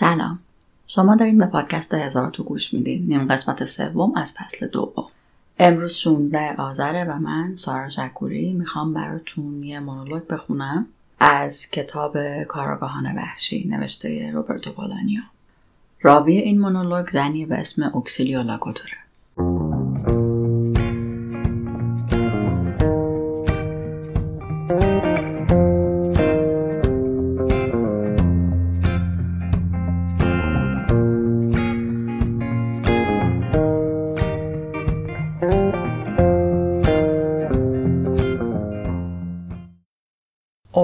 سلام. شما دارین به پادکست هزار تو گوش میدین. نیم قسمت سوم از فصل دوم. امروز 16 آذره و من سارا شکوری می‌خوام براتون یه مونولوگ بخونم از کتاب کاراگاهان وحشی نوشته روبرتو پولانیا راوی این مونولوگ زنی به اسم اوکسیلیو لاکوتوره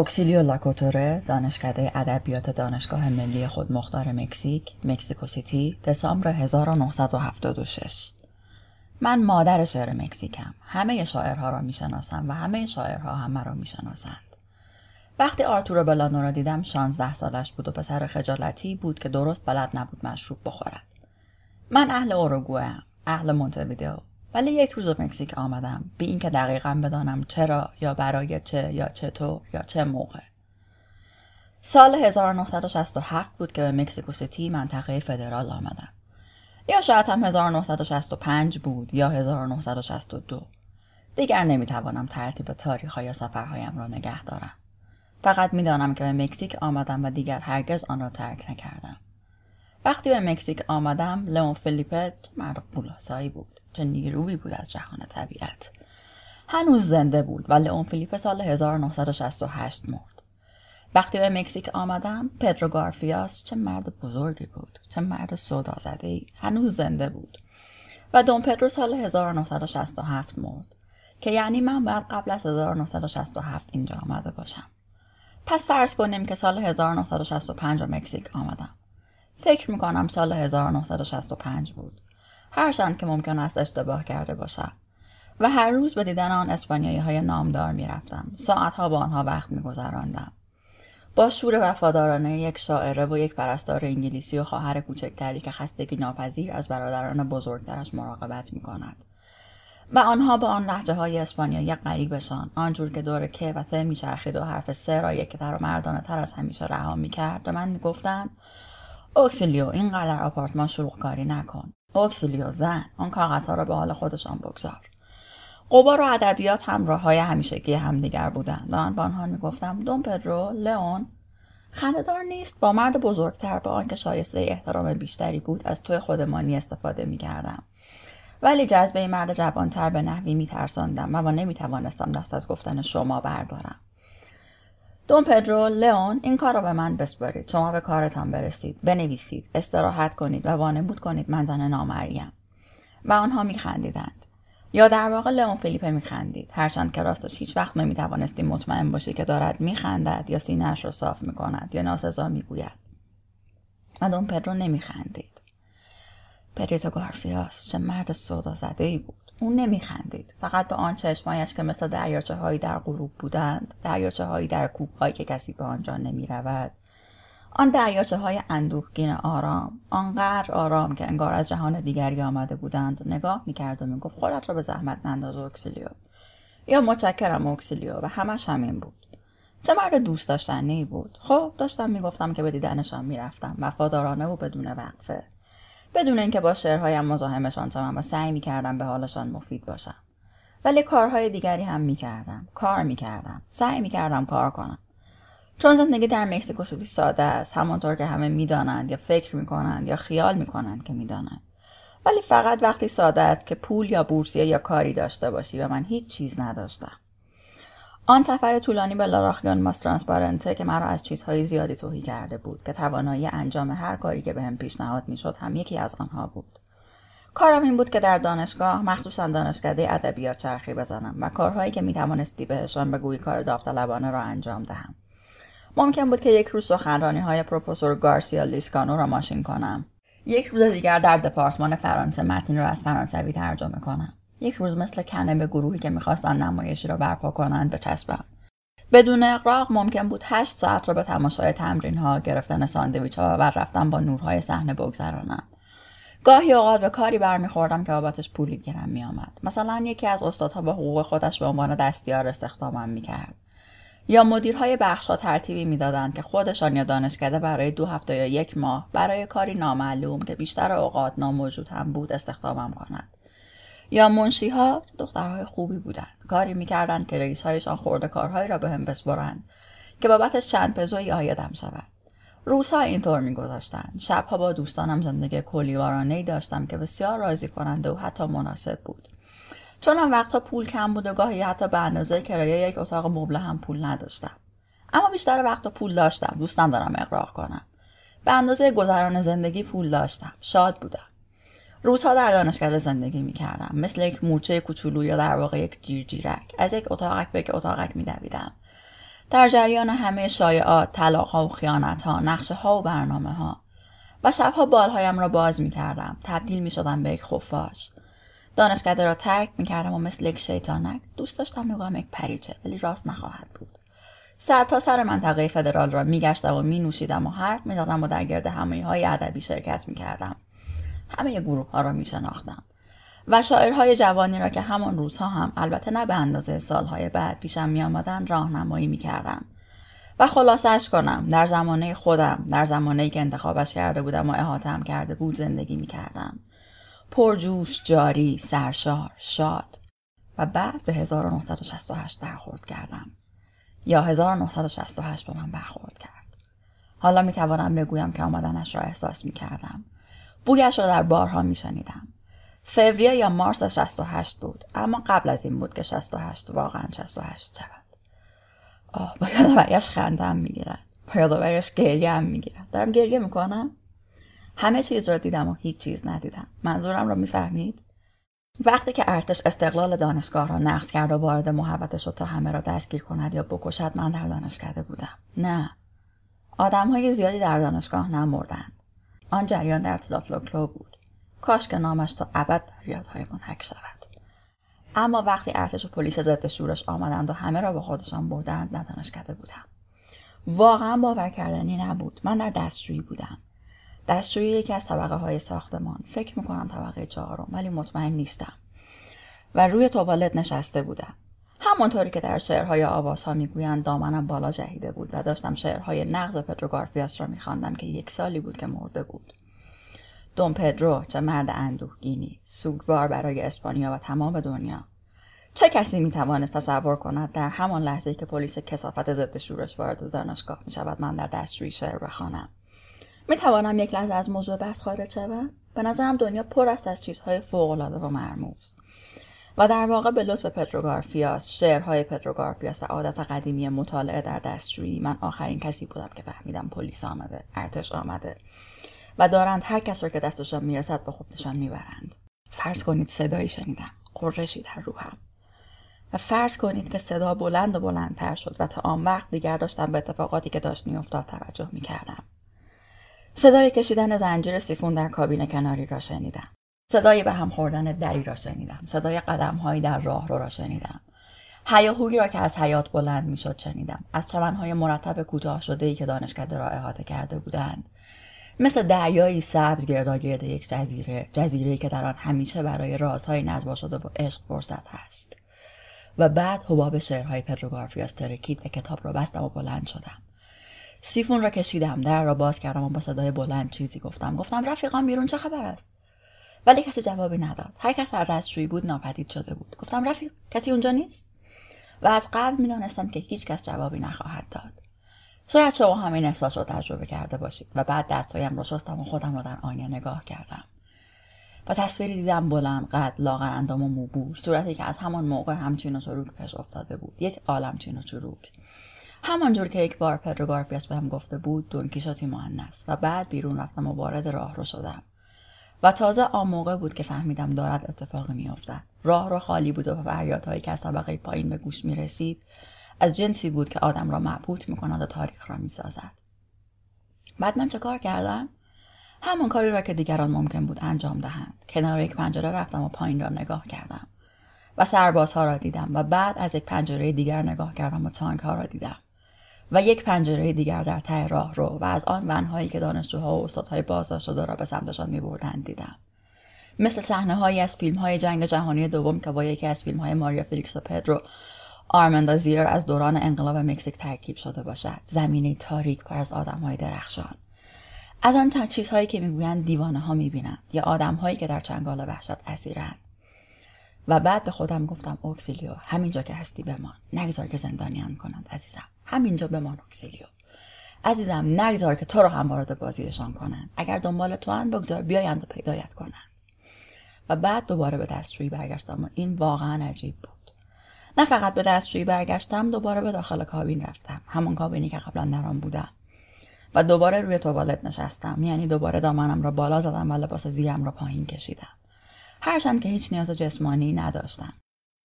اوکسیلیو لاکوتوره دانشکده ادبیات دانشگاه ملی خودمختار مکزیک مکزیکو سیتی دسامبر 1976 من مادر شعر مکزیکم. همه شاعرها را می‌شناسم و همه شاعرها هم مرا می‌شناسند. وقتی آرتورو بلانو را دیدم 16 سالش بود و پسر خجالتی بود که درست بلد نبود مشروب بخورد. من اهل اوروگوئه اهل مونتویدئو. ولی یک روز مکزیک آمدم. بی اینکه دقیقا بدانم چرا یا برای چه یا چطور یا چه موقع. سال 1967 بود که به مکزیکو سیتی منطقه فدرال آمدم. یا شاید هم 1965 بود یا 1962 دیگر نمی‌توانم ترتیب تاریخ یا سفرهایم را نگه دارم. فقط می‌دانم که به مکزیک آمدم و دیگر هرگز آن را ترک نکردم. وقتی به مکزیک آمدم لئون فلیپه مرد قولاسایی بود. چه نیروی بود از جهان طبیعت. هنوز زنده بود و لئون فیلیپ سال 1968 مرد. وقتی به مکزیک آمدم پدرو گارفیاس چه مرد بزرگی بود چه مرد صدا زده ای هنوز زنده بود. و دون پدرو سال 1967 مرد که یعنی من باید قبل از 1967 اینجا آمده باشم. پس فرض کنیم که سال 1965 به مکزیک آمدم. فکر می‌کنم سال 1965 بود. هرچند که ممکن است اشتباه کرده باشم. و هر روز به دیدن آن اسپانیایی های نامدار می‌رفتم. ساعتها با آنها وقت میگذراندم. با شور وفادارانه یک شاعره و یک پرستار انگلیسی و خواهر کوچکتری که خستگی ناپذیر از برادران بزرگترش مراقبت می کند. و آنها با آن لحجه های اسپانیایی غریبشان آنجور که دور که و ته میچرخید و حرف سه را یکتر و مردانه تر از همیشه رها می‌کرد به من می‌گفتند اوکسیلیو اینقدر آپارتمان شروع کاری نکن. اوکسیلیو زن. آن کاغذها را به حال خودشان بگذار. قبار و ادبیات همراه های همیشگی همدیگر بودند من به آنها می‌گفتم دون لئون. خندهدار نیست. با مرد بزرگتر با آنکه شایسته احترام بیشتری بود از توی خودمانی استفاده می‌کردم. ولی جذبه مرد جوانتر به نحوی میترساندم و نمی‌توانستم دست از گفتن شما بردارم. دون پدرو لئون این کار را به من بسپارید. شما به کارتان برسید. بنویسید. استراحت کنید و وانمود کنید من زن نامریم. و آنها میخندیدند. یا در واقع لئون فیلیپه میخندید. هرچند که راستش هیچ وقت نمی‌توانستیم مطمئن باشی که دارد میخندد یا سینهاش را صاف می‌کند یا ناسزا می‌گوید. و دون پدرو نمیخندید. پدریتو گارفیاس چه مرد سودا زده ای بود. اون نمیخندید. فقط به آن چشمایش که مثل دریاچه هایی در غروب بودند دریاچه هایی در کوه هایی که کسی به آنجا نمی رود. آن دریاچه های اندوهگین آرام آنقدر آرام که انگار از جهان دیگری آمده بودند. نگاه می‌کرد و می‌گفت خودت را به زحمت ننداز اوکسیلیو یا متشکرم اوکسیلیو و همش همین بود. چه مرد دوست داشتنی بود؟ خب داشتم می‌گفتم که به دیدنشان می‌رفتم. وفادارانه و بدون وقفه. بدون اینکه با شعرهایم مزاحمشان شوم و سعی می‌کردم به حالشان مفید باشم. ولی کارهای دیگری هم می‌کردم. کار می‌کردم. سعی می‌کردم کار کنم. چون زندگی در مکزیکو سیتی ساده است. همانطور که همه می‌دانند یا فکر می‌کنند یا خیال می‌کنند که می‌دانند. ولی فقط وقتی ساده است که پول یا بورسیه یا کاری داشته باشی و من هیچ چیز نداشتم. آن سفر طولانی به لاراخیان ماس ترانسپارنته که مرا از چیزهای زیادی توهی کرده بود که توانایی انجام هر کاری که بهم پیشنهاد می‌شد هم یکی از آنها بود. کارم این بود که در دانشگاه مخصوصا دانشکده ادبیات چرخی بزنم و کارهایی که می‌توانستی بهشان بگویی کار داوطلبانه را انجام دهم. ممکن بود که یک روز سخنرانی های پروفسور گارسیا لیسکانو را ماشین کنم. یک روز دیگر در دپارتمان فرانسه متنی را از فرانسوی ترجمه کنم. یک روز مثل کنه به گروهی که می‌خواستن نمایشی را برپا کنند بچسبم بدون اقراق ممکن بود هشت ساعت را به تماشای تمرین ها گرفتن ساندویچ ها و رفتن با نورهای صحنه بگذرانم گاهی اوقات به کاری برمیخوردم که بابتش پولی گیرم میآمد. مثلا یکی از استادها با حقوق خودش به عنوان دستیار استخدامم می‌کرد. یا مدیرهای بخشها ترتیبی می‌دادند که خودشان یا دانشکده برای دو هفته یا یک ماه برای کاری نامعلوم که بیشتر اوقات ناموجود هم بود استخدامم کنند. یا منشیها دخترهای خوبی بودند. کاری می‌کردند که رئیسهایشان خورده کارهایی را به هم بسپرند که بابتش چند پزوی آیدم شود. روزها اینطور میگذاشتند شبها با دوستانم زندگی کلیوارانهای داشتم که بسیار راضی کننده و حتی مناسب بود. چون آن وقتها پول کم بود و گاهی حتی به اندازه کرایه یک اتاق مبله هم پول نداشتم. اما بیشتر وقت پول داشتم. دوست ندارم اقراق کنم. به اندازه گذران زندگی پول داشتم. شاد بودم. روزها در دانشگاه زندگی می کردم مثل یک مورچه کوچولو یا در واقع یک جیرجیرک. از یک اتاقک به یک اتاقک می دویدم. در جریان همه شایعات طلاق ها و خیانت ها نقشه ها و برنامه ها و شبها بالهایم را باز می کردم تبدیل می شدم به یک خفاش. دانشکده را ترک می کردم و مثل یک شیطانک دوست داشتم می‌گویم یک پریچه ولی راست نخواهد بود. سر تا سر منطقه فدرال را میگشتم و می نوشیدم و حرف می زدم و در گرد همه های ادبی شرکت می کردم. همه گروه ها را می شناختم. و شاعرهای جوانی را که همان روزها هم البته نه به اندازه سالهای بعد پیشم می آمدن راهنمایی می کردم. و خلاصش کنم در زمانه خودم در زمانه که انتخابش کرده بودم و احاتم کرده بود زندگی می کردم. پرجوش جاری سرشار شاد و بعد به 1968 برخورد کردم یا 1968 به من برخورد کرد حالا می توانم بگویم که آمدنش را احساس می کردم بویش را در بارها می شنیدم فوریه یا مارس 68 بود اما قبل از این بود که 68 واقعا 68 شود آه با یادآوریش خندم می‌گیرد با یادآوریش گریه هم می‌گیرد دارم گریه می‌کنم. همه چیز را دیدم و هیچ چیز ندیدم. منظورم را می‌فهمید؟ وقتی که ارتش استقلال دانشگاه را نقض کرد و وارد محوطه شد تا همه را دستگیر کند یا بکشد من در دانشکده بودم. نه. آدم های زیادی در دانشگاه نمردند آن جریان در تلاتلوکلو بود. کاش که نامش تا ابد در یادهایمان حک شود. اما وقتی ارتش و پلیس ضد شورش آمدند و همه را به خودشان بردند در دانشکده بودم. واقعا باور کردنی نبود. من در دستشویی بودم. دستشویی یکی از طبقه های ساختمان. فکر می‌کنم طبقه چهارم ولی مطمئن نیستم. و روی توالت نشسته بودم. همانطوری که در شعرهای آوازها می‌گویند دامنم بالا جهیده بود و داشتم شعرهای نقض پدروگارفیاس را میخواندم که یک سالی بود که مرده بود. دوم پدرو چه مرد اندوهگینی سوگوار برای اسپانیا و تمام دنیا. چه کسی می‌توانست تصور کند در همان لحظه که پلیس کسافت ضد شورش وارد دانشگاه می‌شود من در دستشویی شعر بخوانم؟ می توانم یک لحظه از موضوع بحث خارج شوم؟ به نظرم دنیا پر است از چیزهای فوقالعاده و مرموز. و در واقع به لطف پدروگارفیاس شعرهای پدروگارفیاس و عادت قدیمی مطالعه در دستشویی من آخرین کسی بودم که فهمیدم پلیس آمده ارتش آمده و دارند هر کس را که دستشان می‌رسد به خودشان می‌برند. فرض کنید صدایی شنیدم قرشی در روحم. و فرض کنید که صدا بلند و بلندتر شد و تا آن وقت دیگر داشتم به اتفاقاتی که داشت میافتاد توجه می‌کردم. صدای کشیدن زنجیر سیفون در کابین کناری را شنیدم. صدای به هم خوردن دری را شنیدم. صدای قدمهایی در راه رو را شنیدم. هیاهویی را که از حیات بلند می‌شد شنیدم. از چمنهای مرتب کوتاه شده ای که دانشکده را احاطه کرده بودند. مثل دریایی سبز گرد یک جزیره جزیره که در آن همیشه برای رازهای نجوا شده و عشق فرصت هست و بعد حباب شعرهای پدروگارفیاس ترکید و کتاب را بستم و بلند شدم سیفون را کشیدم در را باز کردم و با صدای بلند چیزی گفتم گفتم رفیقان بیرون چه خبر است ولی کسی جوابی نداد. هر کس در دستشویی بود ناپدید شده بود. گفتم رفیق کسی اونجا نیست؟ و از قبل می‌دانستم که هیچ کس جوابی نخواهد داد. شاید شما هم این احساس را تجربه کرده باشید و بعد دستهایم را شستم و خودم را در آینه نگاه کردم. و تصویری دیدم بلند قد لاغر اندام و موبور صورتی که از همان موقع همچین و چروک پیش افتاده بود. یک عالم چین و چروک. همانجور که یک بار پدرو گارفیاس بهم گفته بود دونکیشوتی مهندس و بعد بیرون رفتم و وارد راه رو شدم. و تازه آن موقع بود که فهمیدم دارد اتفاقی میافتد راه رو خالی بود و فریادهایی که از طبقه پایین به گوش می رسید از جنسی بود که آدم را معبوط می کند و تاریخ را می سازد. بعد من چه کار کردم؟ همون کاری را که دیگران ممکن بود انجام دهند. کنار یک پنجره رفتم و پایین را نگاه کردم. و سربازها را دیدم و بعد از یک پنجره دیگر نگاه کردم و تانک ها را دیدم. و یک پنجره دیگر در ته راه رو و از آن ونهایی که دانشجوها و استادهای بازداشت شده را به سمتشان میبردند دیدم. مثل صحنه هایی از فیلم های جنگ جهانی دوم که با یکی از فیلم های ماریا فیلیکس و پدرو آرمنداریز از دوران انقلاب مکزیک ترکیب شده باشد. زمینه تاریک پر از آدم های درخشان. از آن تا چیزهایی که می‌گویند دیوانه ها می‌بینند. یا آدم هایی که در چنگال وحشت اسیرند. و بعد به خودم گفتم اوکسیلیو همینجا که هستی بمان نگذار که زندانیت کنند عزیزم. همینجا بمان اوکسیلیو. عزیزم نگذار که تو رو هم وارد بازیشان کنند. اگر دنبال توان بگذار بیایند و پیدایت کنند. و بعد دوباره به دستشویی برگشتم و این واقعا عجیب بود. نه فقط به دستشویی برگشتم دوباره به داخل کابین رفتم. همان کابینی که قبلا در آن بودم. و دوباره روی توالت نشستم. یعنی دوباره دامنم را بالا زدم و لباس زیرم را پایین کشیدم. هرچند که هیچ نیاز جسمانی نداشتم.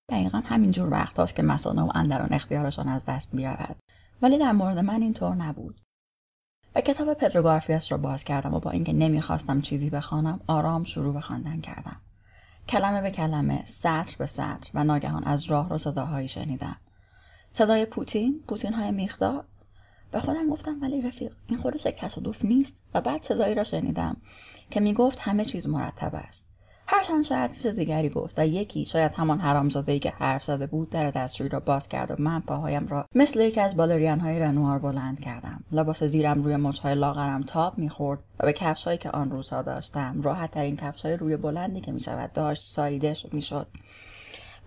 دقیقا همینجور وقت هاست که مسانه و اندران اختیارشان از دست می‌رود. ولی در مورد من اینطور نبود. و کتاب پدروگارفیاس را باز کردم و با اینکه نمی‌خواستم چیزی بخوانم آرام شروع به خواندن کردم. کلمه به کلمه سطر به سطر و ناگهان از راه رو صداهایی شنیدم. صدای پوتین پوتین های میخدار به خودم گفتم ولی رفیق این خودش تصادف نیست. و بعد صدایی را شنیدم که می‌گفت همه چیز مرتب است. هرچند شاید چیز دیگری گفت و یکی شاید همان حرامزاده ای که حرف زده بود در دستشویی را باز کرد و من پاهایم را مثل یکی از بالریان های رنوار بلند کردم. لباس زیرم روی مچهای لاغرم تاب می‌خورد و به کفش هایی که آن روزها داشتم راحت ترین کفش های روی بلندی که می‌شود داشت ساییده می‌شد.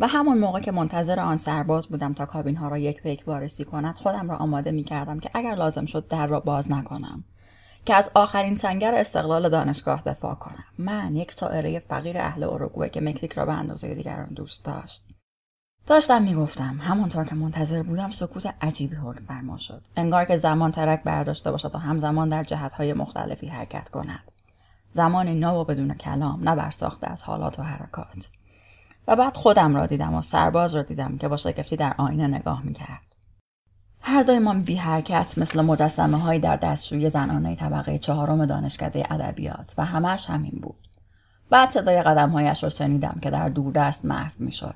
و همون موقع که منتظر آن سرباز بودم تا کابین ها را یک به یک وارسی کند خودم را آماده می کردم که اگر لازم شد در را باز نکنم. که از آخرین سنگر استقلال دانشگاه دفاع کنم. من یک طائره فقیر اهل اوروگوئه که مکزیک را به اندازه دیگران دوست داشت. داشتم می‌گفتم همانطور که منتظر بودم سکوت عجیبی حکم فرما شد. انگار که زمان ترک برداشته باشد و همزمان در جهتهای مختلفی حرکت کند. زمانی نو و بدون کلام نه برساخته از حالات و حرکات. و بعد خودم را دیدم و سرباز را دیدم که با شگفتی در آینه نگاه می‌کرد. هر دویمان بی حرکت مثل مجسمه هایی در دستشوی زنانه طبقه چهارم دانشکده ادبیات و همش همین بود. بعد صدای قدم هایش را شنیدم که در دوردست محو می شد.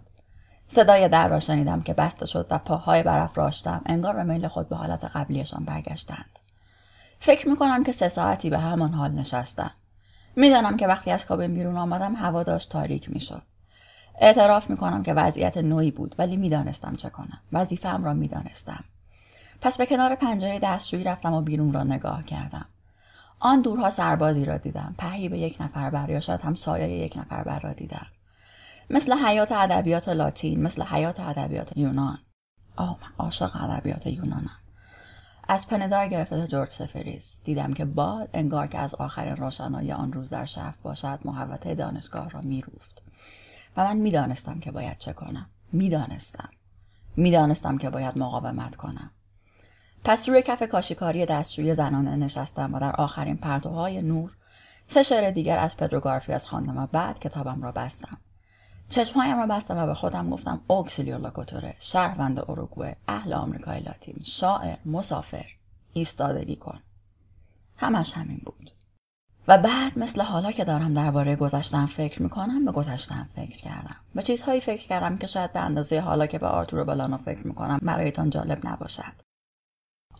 صدای در را شنیدم که بسته شد و پاهای راشتم انگار به میل خود به حالت قبلیشان برگشتند. فکر می کنم که سه ساعتی به همان حال نشستم. می‌دانم که وقتی از کابین بیرون آمدم هوا داشت تاریک می شد. اعتراف می کنم که وضعیت نوعی بود ولی می‌دانستم چه کنم. وظیفه‌ام را می‌دانستم. پس به کنار پنجره دستشویی رفتم و بیرون را نگاه کردم. آن دورها سربازی را دیدم. به یک نفر بر یا شاید هم سایه یک نفر بر را دیدم. مثل حیات ادبیات لاتین مثل حیات ادبیات یونان. آه من عاشق ادبیات یونانم. از پندار گرفته تا جورج سفریس. دیدم که باد انگار که از آخرین روشنایی آن روز در شهر باشد محوطه دانشگاه را میروفت و من می‌دانستم که باید چه کنم. می‌دانستم می‌دانستم که باید مقاومت کنم. پس روی کف کاشیکاری دستشوی زنانه نشستم و در آخرین پرتوهای نور سه شعر دیگر از پدرو گارفیاس خواندم و بعد کتابم را بستم. چشمهایم را بستم و به خودم گفتم اوکسیلیو لاکوتوره شهروند اوروگوه اهل آمریکای لاتین شاعر مسافر ایستادگی کن. همش همین بود. و بعد مثل حالا که دارم درباره گذشتم فکر می‌کنم به گذشتم فکر کردم. به چیزهایی فکر کردم که شاید به اندازه حالا که به آرتورو بلانو فکر می‌کنم برایتان جالب نباشد.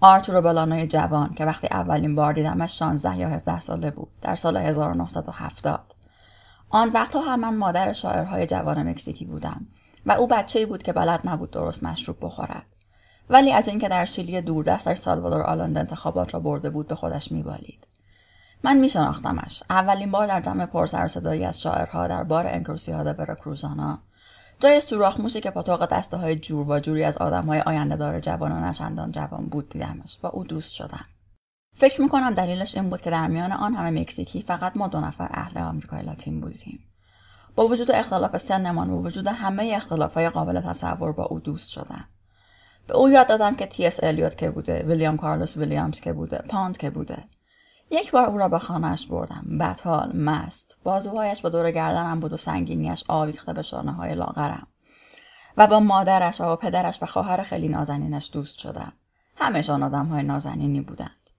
آرتورو بلانوی جوان که وقتی اولین بار دیدمش 16 یا 17 ساله بود در سال 1970 آن وقتها هم من مادر شاعرهای جوان مکزیکی بودم و او بچه بود که بلد نبود درست مشروب بخورد. ولی از اینکه در شیلی دوردست در سالوادور آلند انتخابات را برده بود به خودش میبالید. من میشناختمش. اولین بار در جمع پرسر صدایی از شاعرها در بار انکروسیادا برا جای سوراخ موشی که پاتوق دسته های جور و جوری از آدم های آینده دار جوان و نشندان جوان بود دیدمش و او دوست شدم. فکر می‌کنم دلیلش این بود که در میان آن همه مکزیکی فقط ما دو نفر اهل آمریکای لاتین بودیم. با وجود اختلاف سنمان و وجود همه اختلاف های قابل تصور با او دوست شدم. به او یاد دادم که تی اس الیوت که بوده، ویلیام کارلوس ویلیامز که بوده، پاوند که بوده. یک بار او را به خانهاش بردم. بدحال مست. بازوهایش با دور گردنم بود و سنگینیش آویخته به شانه های لاغرم. و با مادرش و با پدرش و خواهر خیلی نازنینش دوست شدم. همهشان آدم های نازنینی بودند.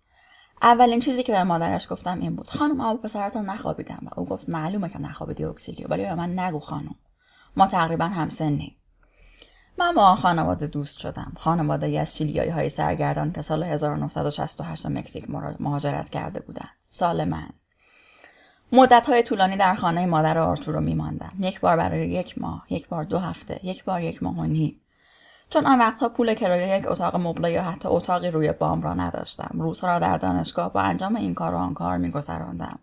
اولین چیزی که به مادرش گفتم این بود. خانم با پسرتان نخوابیدم و او گفت معلومه که نخوابیدی اکسیلیو ولی به من نگو خانم. ما تقریبا همسنیم. من با آن خانواده دوست شدم. خانواده ای از شیلیایی های سرگردان که سال 1968 مکزیک مهاجرت کرده بودند. سال من. مدت های طولانی در خانه مادر آرتورو می ماندم. یک بار برای یک ماه، یک بار دو هفته، یک بار یک ماه و نیم. چون آن وقتها پول کرایه یک اتاق مبله یا حتی اتاقی روی بام را نداشتم. روزها را در دانشگاه با انجام این کار و آن کار میگذراندم.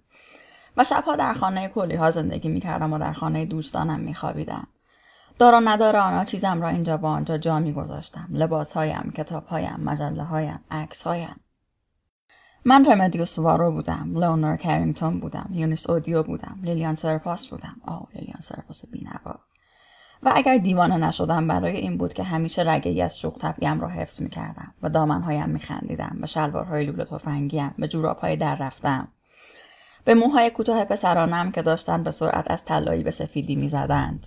و شبها در خانه کلی ها زندگی می‌کردم و در خانه دوستانم میخوابیدم. دار و ندار آنها چیزم را اینجا و آنجا جا میگذاشتم. لباسهایم کتابهایم مجله هایم عکسهایم. من رمدیوس وارو بودم لونر کرینگتون بودم یونیس اودیو بودم لیلیان سرپاس بودم. آه لیلیان سرپاس بینوا. و اگر دیوانه نشدم برای این بود که همیشه رگه ای از شوخ طبعیم را حفظ می کردم و دامنهایم می خندیدم به شلوارهای لوله تفنگیم به جورابهای در رفتم. به موهای کوتاه پسرانم که داشتن به سرعت از طلایی به سفیدی می‌زدند.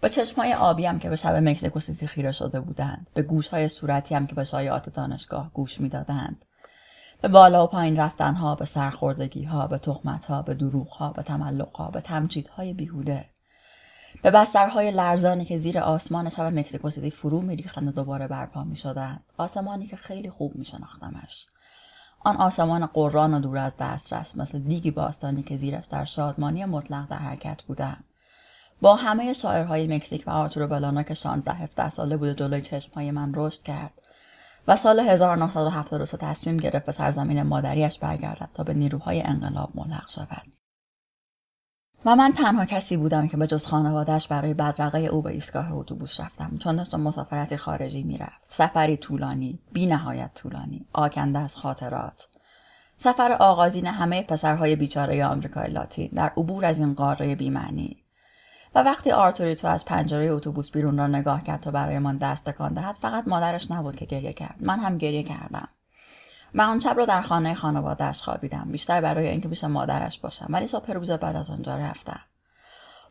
به چشمهای آبیم که به شب مکزیکو سیتی خیره شده بودند. به گوشهای صورتیم که به شایعات دانشگاه گوش می‌دادند. به بالا و پایین رفتنها به سرخوردگیها به تهمتها به دروغها به تملقها به تمجیدهای بیهوده. به بسترهای لرزانی که زیر آسمان شب مکزیکو سیتی فرو میریختند و دوباره برپا می‌شدند. آسمانی که خیلی خوب میشناختمش. آن آسمان قران و دور از دسترس مثل دیگی باستانی که زیرش در شادمانی مطلق در حرکت بودم با همه شاعرهای مکزیک و آرتورو بلانا که 16 17 ساله بوده جلوی چشمهای من رشد کرد و سال 1973 تصمیم گرفت به سرزمین مادریش برگردد تا به نیروهای انقلاب ملحق شود. و من تنها کسی بودم که به جز خانوادهش برای بدرقه او به ایستگاه اتوبوس رفتم. چون داشت مسافرتی خارجی می‌رفت. سفری طولانی بی نهایت طولانی آکنده از خاطرات. سفر آغازین همه پسرهای بیچاره آمریکای لاتین در عبور از این قاره بیمعنی. و وقتی آرتوریتو از پنجره اتوبوس بیرون را نگاه کرد تا برایمان دست تکان دهد فقط مادرش نبود که گریه کرد. من هم گریه کردم. و آن شب را در خانه خانوادهش خوابیدم. بیشتر برای اینکه پیش مادرش باشم ولی صبح روز بعد از آنجا رفتم.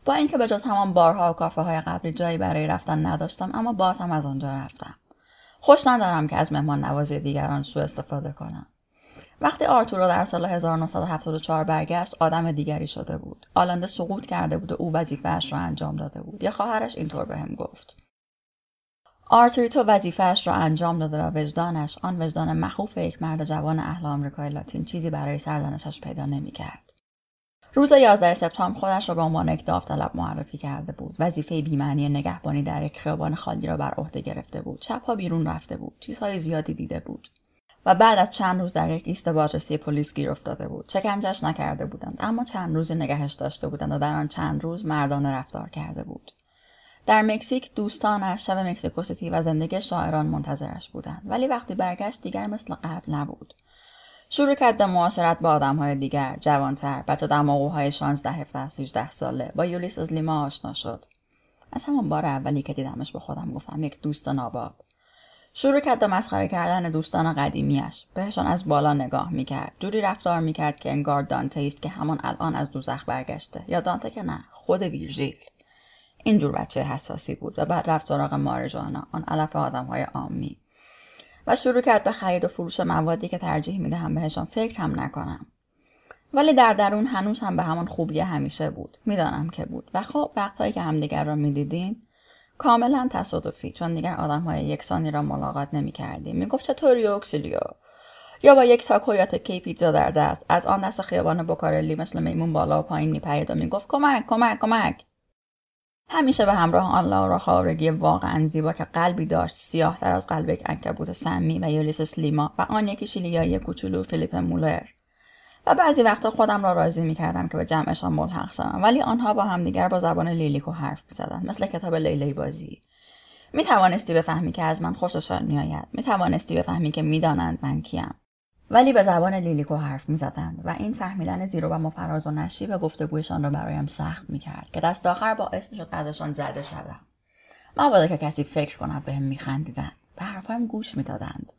با اینکه به جز همان بارها و کافه های قبلی جایی برای رفتن نداشتم اما باز هم از آنجا رفتم. خوش ندارم که از مهمان نوازی دیگران سوء استفاده کنم. وقتی آرتورو در سال 1974 برگشت آدم دیگری شده بود. آلنده سقوط کرده بود و او وظیفهاش را انجام داده بود. یا خواهرش اینطور بهم گفت. آرتوریتو وظیفهاش را انجام داده و وجدانش آن وجدان مخوف یک مرد جوان اهل آمریکای لاتین چیزی برای سرزنشش پیدا نمی‌کرد. روز 11 سپتامبر خودش را به عنوان یک داوطلب معرفی کرده بود. وظیفه بیمعنی نگهبانی در یک خیابان خالی را بر عهده گرفته بود. شبها بیرون رفته بود. چیزهای زیادی دیده بود. و بعد از چند روز در یک ایست بازرسی پلیس گیر افتاده بود. شکنجش نکرده بودند اما چند روز نگهش داشته بودند و در آن چند روز مردانه رفتار کرده بود. در مکزیک دوستانش شب مکزیکو سیتی و زندگی شاعران منتظرش بودند ولی وقتی برگشت دیگر مثل قبل نبود. شروع کرد به معاشرت با آدمهای دیگر جوانتر بچه دماغوهای 16 17 18 ساله با یولیس از لیما آشنا شد. از همان بار اولی که دیدمش به خودم گفتم یک دوست ناباب. شروع کرد به مسخره کردن دوستان قدیمیش بهشان از بالا نگاه می‌کرد. جوری رفتار می‌کرد که انگار دانته است که همان الان از دوزخ برگشته. یا دانته که نه خود ویرژیل. اینجور بچه حساسی بود و بعد رفت سراغ مارجوانا آن علف های عامی. و شروع کرد به خرید و فروش موادی که ترجیح می‌دهم بهشان فکر هم نکنم. ولی در درون هنوز هم به همان خوبی همیشه بود. می‌دانم که بود. و خب وقتهایی که همدیگر را می‌دیدیم کاملا تصادفی چون دیگر آدم های یکسانی را ملاقات نمی کردیم می گفت چطوری اکسیلیو؟ یا با یک تاکو یا تکه ای پیتزا در دست. از آن دست خیابان بوکارلی مثل میمون بالا و پایین می پرید و می گفت کمک کمک کمک. همیشه به همراه آن لارا خاورگی واقعا زیبا که قلبی داشت سیاه تر از قلب یک عنکبوت سمی و یولیسس لیما و آن یکی شیلیایی کوچولو فیلیپ مولر. و بعضی وقتا خودم را راضی می کردم که به جمعشان ملحق شوم. ولی آنها با همدیگر با زبان گلیگلیکو حرف می مثل کتاب لیلی بازی. می توانستی بفهمی که از من خوششان می آید می توانستی بفهمی که می‌دانند من کیم. ولی به زبان لیلیکو حرف می زدند و این فهمیدن زیرو و مفراز و نشیب گفتگویشان را برایم سخت می کرد که دست آخر باعث شد ازشان زده شدم مبادا که کسی فکر کند بهم به میخندیدند. به حرفهایم گوش می‌دادند.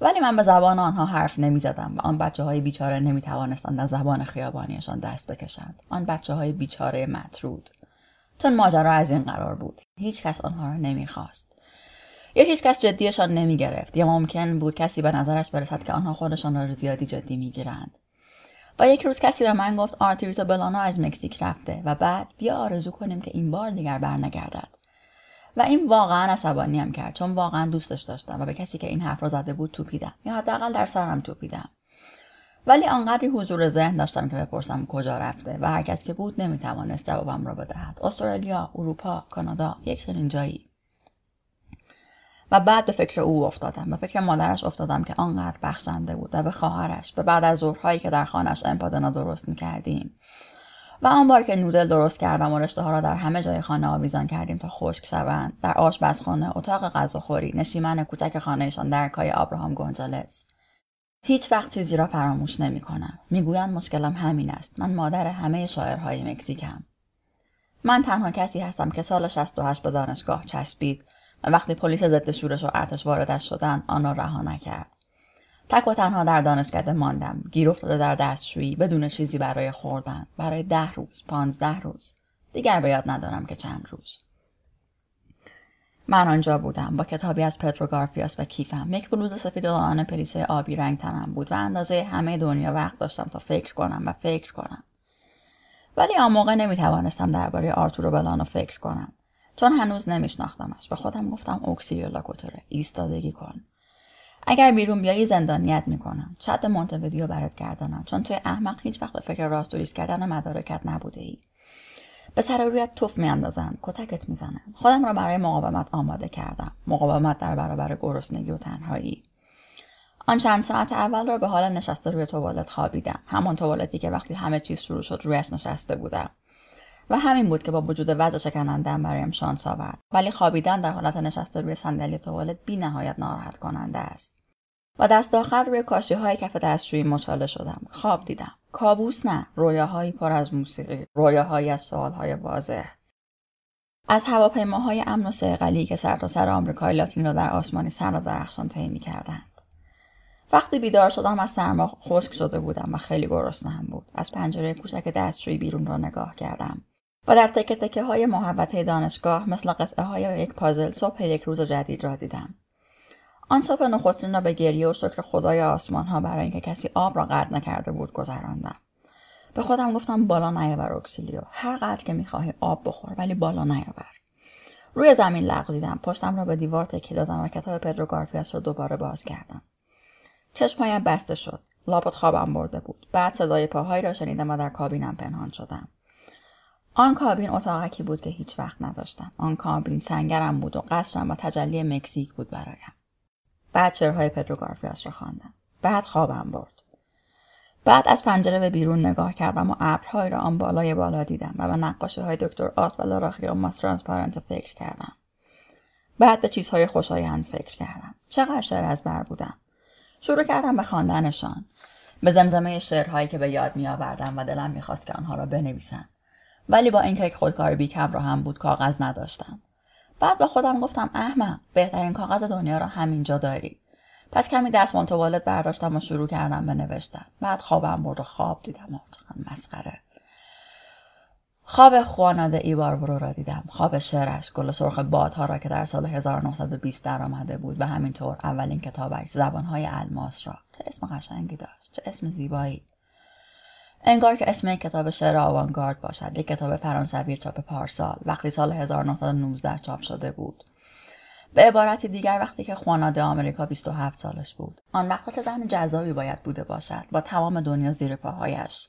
ولی من به زبان آنها حرف نمی زدم و آن بچه های بیچاره نمی توانستند از زبان خیابانیشان دست بکشند. آن بچه های بیچاره مطرود. چون ماجرا از این قرار بود. هیچ کس آنها را نمی‌خواست. یا هیچ کس جدیشان نمی گرفت یا ممکن بود کسی به نظرش برسد که آنها خودشان را زیادی جدی می گیرند. و یک روز کسی به من گفت آرتوریتو بلانو از مکزیک رفته و بعد بیا آرزو کنیم که این بار دیگر برنگردد. و این واقعا عصبانیم کرد چون واقعا دوستش داشتم و به کسی که این حرف را زده بود توپیدم یا حداقل در سرم توپیدم. ولی آنقدری حضور ذهن داشتم که بپرسم کجا رفته و هر کس که بود نمی‌توانست جوابم را بدهد. استرالیا اروپا کانادا یک چنین جایی. و بعد به فکر او افتادم به فکر مادرش افتادم که آنقدر بخشنده بود و به خواهرش به بعد از ظهرهایی که در خانهش امپادنا درست می‌کردیم. و آن بار که نودل درست کردم و رشته ها را در همه جای خانه آویزان کردیم تا خشک شوند در آشپزخانه اتاق غذاخوری نشیمن کوچک خانهشان در کای آبراهام گونزالس هیچ وقت چیزی را فراموش نمی کنم. می‌گویند مشکلم همین است. من مادر همه شاعرهای مکزیکم. من تنها کسی هستم که سال 68 به دانشگاه چسبید و وقتی پلیس ضد شورش و ارتش واردش شدن آن را رها نکرد. تک و تنها در دانشکده ماندم. گیر افتاده در دستشویی بدون چیزی برای خوردن. برای ده روز پانزده روز. دیگر به یاد ندارم که چند روز. من آنجا بودم. با کتابی از پدرو گارفیاس و کیفم. یک بلوز سفید و پلیسه آبی رنگ تنم بود و اندازه همه دنیا وقت داشتم تا فکر کنم و فکر کنم. ولی آن موقع نمی توانستم درباره آرتورو بلانو فکر کنم. چون هنوز نمیشناختمش. به خودم گفتم اوکسیو لاکوتوره ایستادگی کن. اگر بیرون بیایی زندانیت می‌کنم. شاید به مونتویدیو برات گردانم. چون توی احمق هیچ وقت به فکر راست کردن مدارکت نبوده ای به سر رویت توف میاندازند کتکت می‌زنند خودم را برای مقاومت آماده کردم. مقاومت در برابر گرسنگی و تنهایی. آن چند ساعت اول را به حال نشسته روی توالت خوابیدم. همان توالتی که وقتی همه چیز شروع شد رویش نشسته بودم. و همین بود که با وجود وضع شکنندهام برایم شانس آورد. ولی خوابیدن در حالت نشسته روی صندلی توالت بی نهایت ناراحت کننده است. و دست آخر روی کاشی های کف دستشویی مچاله شدم. خواب دیدم. کابوس نه رویاهایی پر از موسیقی رویاهایی از سوالهای واضح. از هواپیماهای امن و سیقلی که سر سر آمریکای لاتین را در آسمانی سر و درخشان طی می‌کردند. وقتی بیدار شدم از سرما خشک شده بودم و خیلی گرسنهام بود. از پنجره کوچک دستشویی بیرون را نگاه کردم. و در تکه تکه های محبته دانشگاه مثل قطعه های یک پازل صبح یک روز جدید را دیدم. آن صبح نخستین را به گریه و شکر خدای آسمان ها برای اینکه کسی آب را قطع نکرده بود گذراندم. به خودم گفتم بالا نیاور اکسیلیو هر قدر که می‌خواهی آب بخور ولی بالا نیاور. روی زمین لغزیدم پشتم را به دیوار تکی دادم و کتاب پدرو گارفیاس را دوباره باز کردم. چشمهایم بسته شد لابد خوابم برده بود. بعد صدای پاهایی را شنیدم و در کابینم پنهان شدم. آن کابین اتاقکی بود که هیچ وقت نداشتم. آن کابین سنگرم بود و قصرم و تجلی مکزیک بود برایم. بعد شعرهای پدرو گارفیاس را خواندم. بعد خوابم برد. بعد از پنجره به بیرون نگاه کردم و ابرهایی را آن بالای بالا دیدم و به نقاشی های دکتر آت و لاراخیا ماس ترانسپارنت فکر کردم. بعد به چیزهای خوشایند فکر کردم. چقدر شعر از بر بودم. شروع کردم به خواندنشان. به زمزمه شعرهایی که به یاد میآوردم و دلم می‌خواست که آنها را بنویسم. ولی با اینکه خودکار بیکم را هم بود کاغذ نداشتم. بعد به خودم گفتم احمق بهترین کاغذ دنیا را همینجا داری. پس کمی دستمان توالت برداشتم و شروع کردم به نوشتن. بعد خوابم برد و خواب دیدم. و مسخره. خواب خوانده ایبار برو را دیدم. خواب شعرش گل سرخ بادها را که در سال 1920 در آمده بود. و همینطور اولین کتابش زبانهای الماس را. چه اسم قشنگی داشت. چه اسم زیبایی. انگار که اسم کتاب شعر آوانگارد باشد یک کتاب فرانسوی چاپ پارسال وقتی سال 1919 چاپ شده بود. به عبارت دیگر وقتی که خواناده آمریکا 27 سالش بود. آن وقتا چه زن جذابی باید بوده باشد با تمام دنیا زیر پاهایش.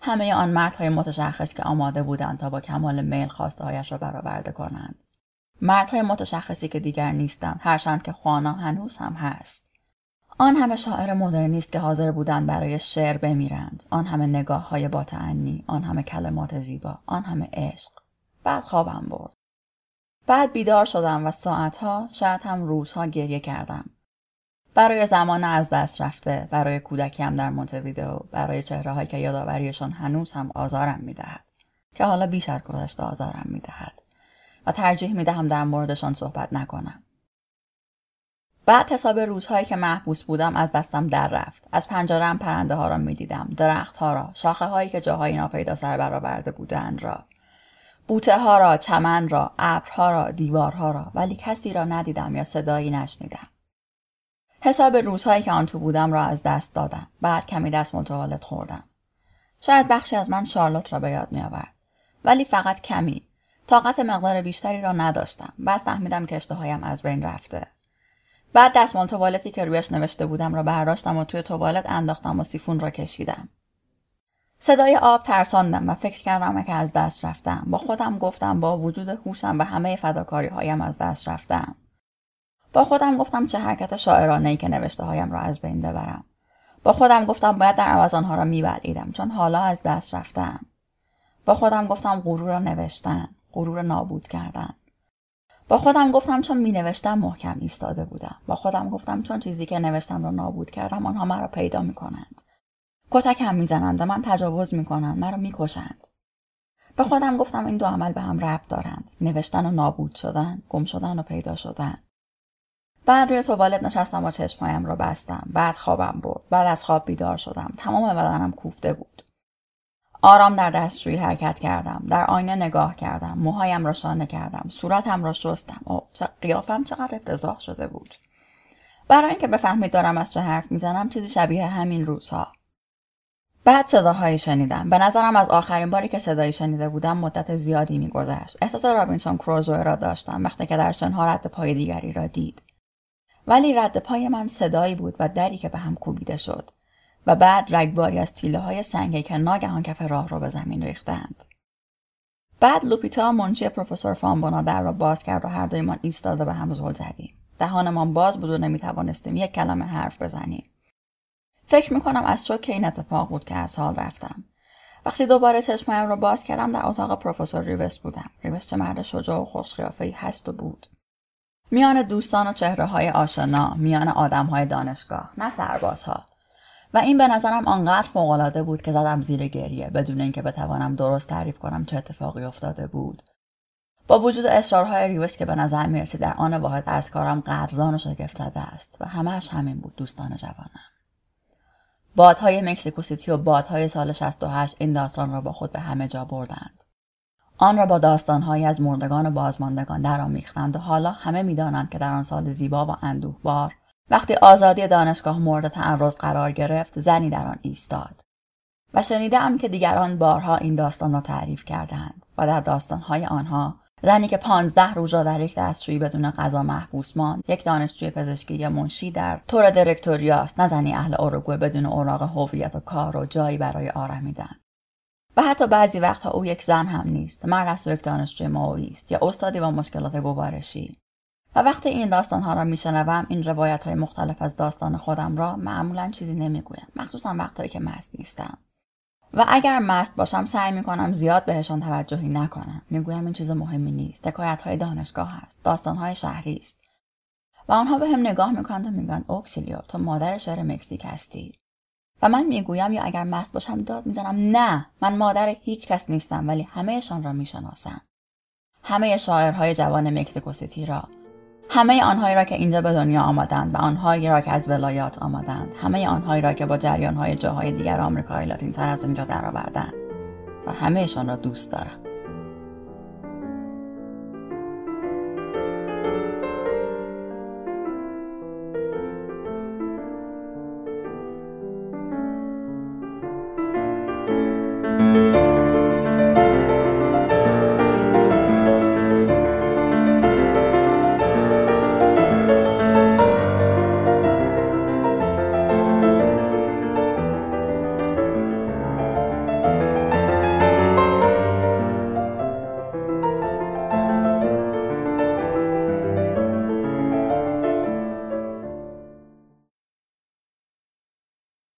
همه آن مردهای متشخص که آماده بودند تا با کمال میل خواسته هایش را برآورده کنند. مردهای متشخصی که دیگر نیستند هرچند که خوانا هنوز هم هست. آن همه شاعر مدرنیست که حاضر بودند برای شعر بمیرند. آن همه نگاه های باطعنی آن همه کلمات زیبا آن همه عشق. بعد خوابم برد. بعد بیدار شدم و ساعتها شاید هم روزها گریه کردم. برای زمان از دست رفته برای کودکیم در مونتویدئو برای چهره که یادآوریشان هنوز هم آزارم می‌دهد. که حالا بیش از گذشته آزارم می‌دهد. و ترجیح می‌دهم در موردشان صحبت نکنم. بعد حساب روزهایی که محبوس بودم از دستم در رفت. از پنجرهام پرنده ها را می‌دیدم. درخت ها را شاخه هایی که جاهایی ناپیدا سر برآورده بودند را. بوته ها را چمن را ابرها را دیوارها را. ولی کسی را ندیدم یا صدایی نشنیدم. حساب روزهایی که آن تو بودم را از دست دادم. بعد کمی دست متوالت خوردم. شاید بخشی از من شارلوت را به یاد میآورد. ولی فقط کمی. طاقت مقدار بیشتری را نداشتم. بعد فهمیدم که اشتهایم از بین رفته. بعد دستمال توالتی که رویش نوشته بودم را برداشتم و توی توالت انداختم و سیفون را کشیدم. صدای آب ترساندم و فکر کردم که از دست رفتم. با خودم گفتم با وجود هوشم و همه فداکاری هایم از دست رفتم. با خودم گفتم چه حرکت شاعرانه ای که نوشته هایم را از بین ببرم با خودم گفتم باید در عوض آنها را میبلعیدم چون حالا از دست رفتم با خودم گفتم غرور را نوشتن غرور نابود کردن با خودم گفتم چون می نوشتم محکم ایستاده بودم. با خودم گفتم چون چیزی که نوشتم را نابود کردم آنها مرا پیدا می کنند کتکم می‌زنند و من تجاوز می کنند مرا می کشند به خودم گفتم این دو عمل به هم ربط دارند. نوشتن و نابود شدن گم شدن و پیدا شدن. بعد روی توالت نشستم و چشمهایم را بستم. بعد خوابم برد. بعد از خواب بیدار شدم. تمام بدنم کوفته بود. آرام در دستشویی حرکت کردم در آینه نگاه کردم موهایم را شانه کردم صورتم را شستم. او قیافم چقدر افتضاح شده بود. برای اینکه بفهمید دارم از چه حرف می‌زنم چیزی شبیه همین روزها. بعد صداهایی شنیدم. به نظرم از آخرین باری که صدایی شنیده بودم مدت زیادی میگذشت. احساس رابینسون کروزوی را داشتم وقتی که در شنها رد پای دیگری را دید. ولی رد پای من صدایی بود و دری که به هم کوبیده شد. و بعد رگباری از تیله های سنگی که ناگهان کف راه را به زمین ریختند. بعد لوپیتا منشی پروفسور فامبونا در را باز کرد و هر دویمان ایستاده به هم زل زدیم. دهانمان باز بود و نمی توانستیم یک کلمه حرف بزنیم. فکر می کنم از شوک این اتفاق بود که از حال رفتم. وقتی دوباره چشمایم را باز کردم در اتاق پروفسور ریوس بودم. ریوس چه مرد شجاع و خوشقیافهای هست و بود. میان دوستان و چهره های آشنا، میان آدم های دانشگاه، نه سربازها. و این به نظرم آنقدر فوقالعاده بود که زدم زیر گریه بدون اینکه بتوانم درست تعریف کنم چه اتفاقی افتاده بود. با وجود اصرارهای ریوس که به نظر می‌رسید در آن واحد از کارم قدردان و شگفت است و همهش همین بود دوستان جوانم. بادهای مکسیکو سیتی و بادهای سال 68 این داستان را با خود به همه جا بردند. آن را با داستانهایی از مردگان و بازماندگان درآمیختند و حالا همه می‌دانند که در آن سال زیبا و اندوهبار وقتی آزادی دانشگاه مورد تعرض قرار گرفت زنی در آن ایستاد و شنیدم که دیگران بارها این داستان را تعریف کردند و در داستانهای آنها زنی که پانزده روز را در یک دستشویی بدون غذا محبوس ماند یک دانشجوی پزشکی یا منشی در طور درکتوریاست نه زنی اهل اوروگوئه بدون اوراق هویت و کار و جایی برای آرمیدن. و حتی بعضی وقتها او یک زن هم نیست مرد است یک دانشجوی ماویی است یا استادی با مشکلات گوارشی. و وقتی این داستان ها را میشنوم این روایت های مختلف از داستان خودم را معمولا چیزی نمی‌گویم مخصوصا وقتهایی که مست نیستم. و اگر مست باشم سعی می‌کنم زیاد بهشان توجهی نکنم. می‌گویم این چیز مهمی نیست حکایت های دانشگاه است داستان های شهری است. و آنها به هم نگاه می‌کنند و میگن اوکسیلیو تو مادر شعر مکزیک هستی. و من می‌گویم یا اگر مست باشم داد می‌زنم. نه من مادر هیچ کس نیستم ولی همهشان را می‌شناسم. همه شاعرهای جوان مکزیکو سیتی را. همه آنهایی را که اینجا به دنیا آمدند و آنهایی را که از ولایات آمدند همه آنهایی را که با جریانهای جاهای دیگر آمریکای لاتین سر از اینجا درآوردند و همهشان را دوست دارم.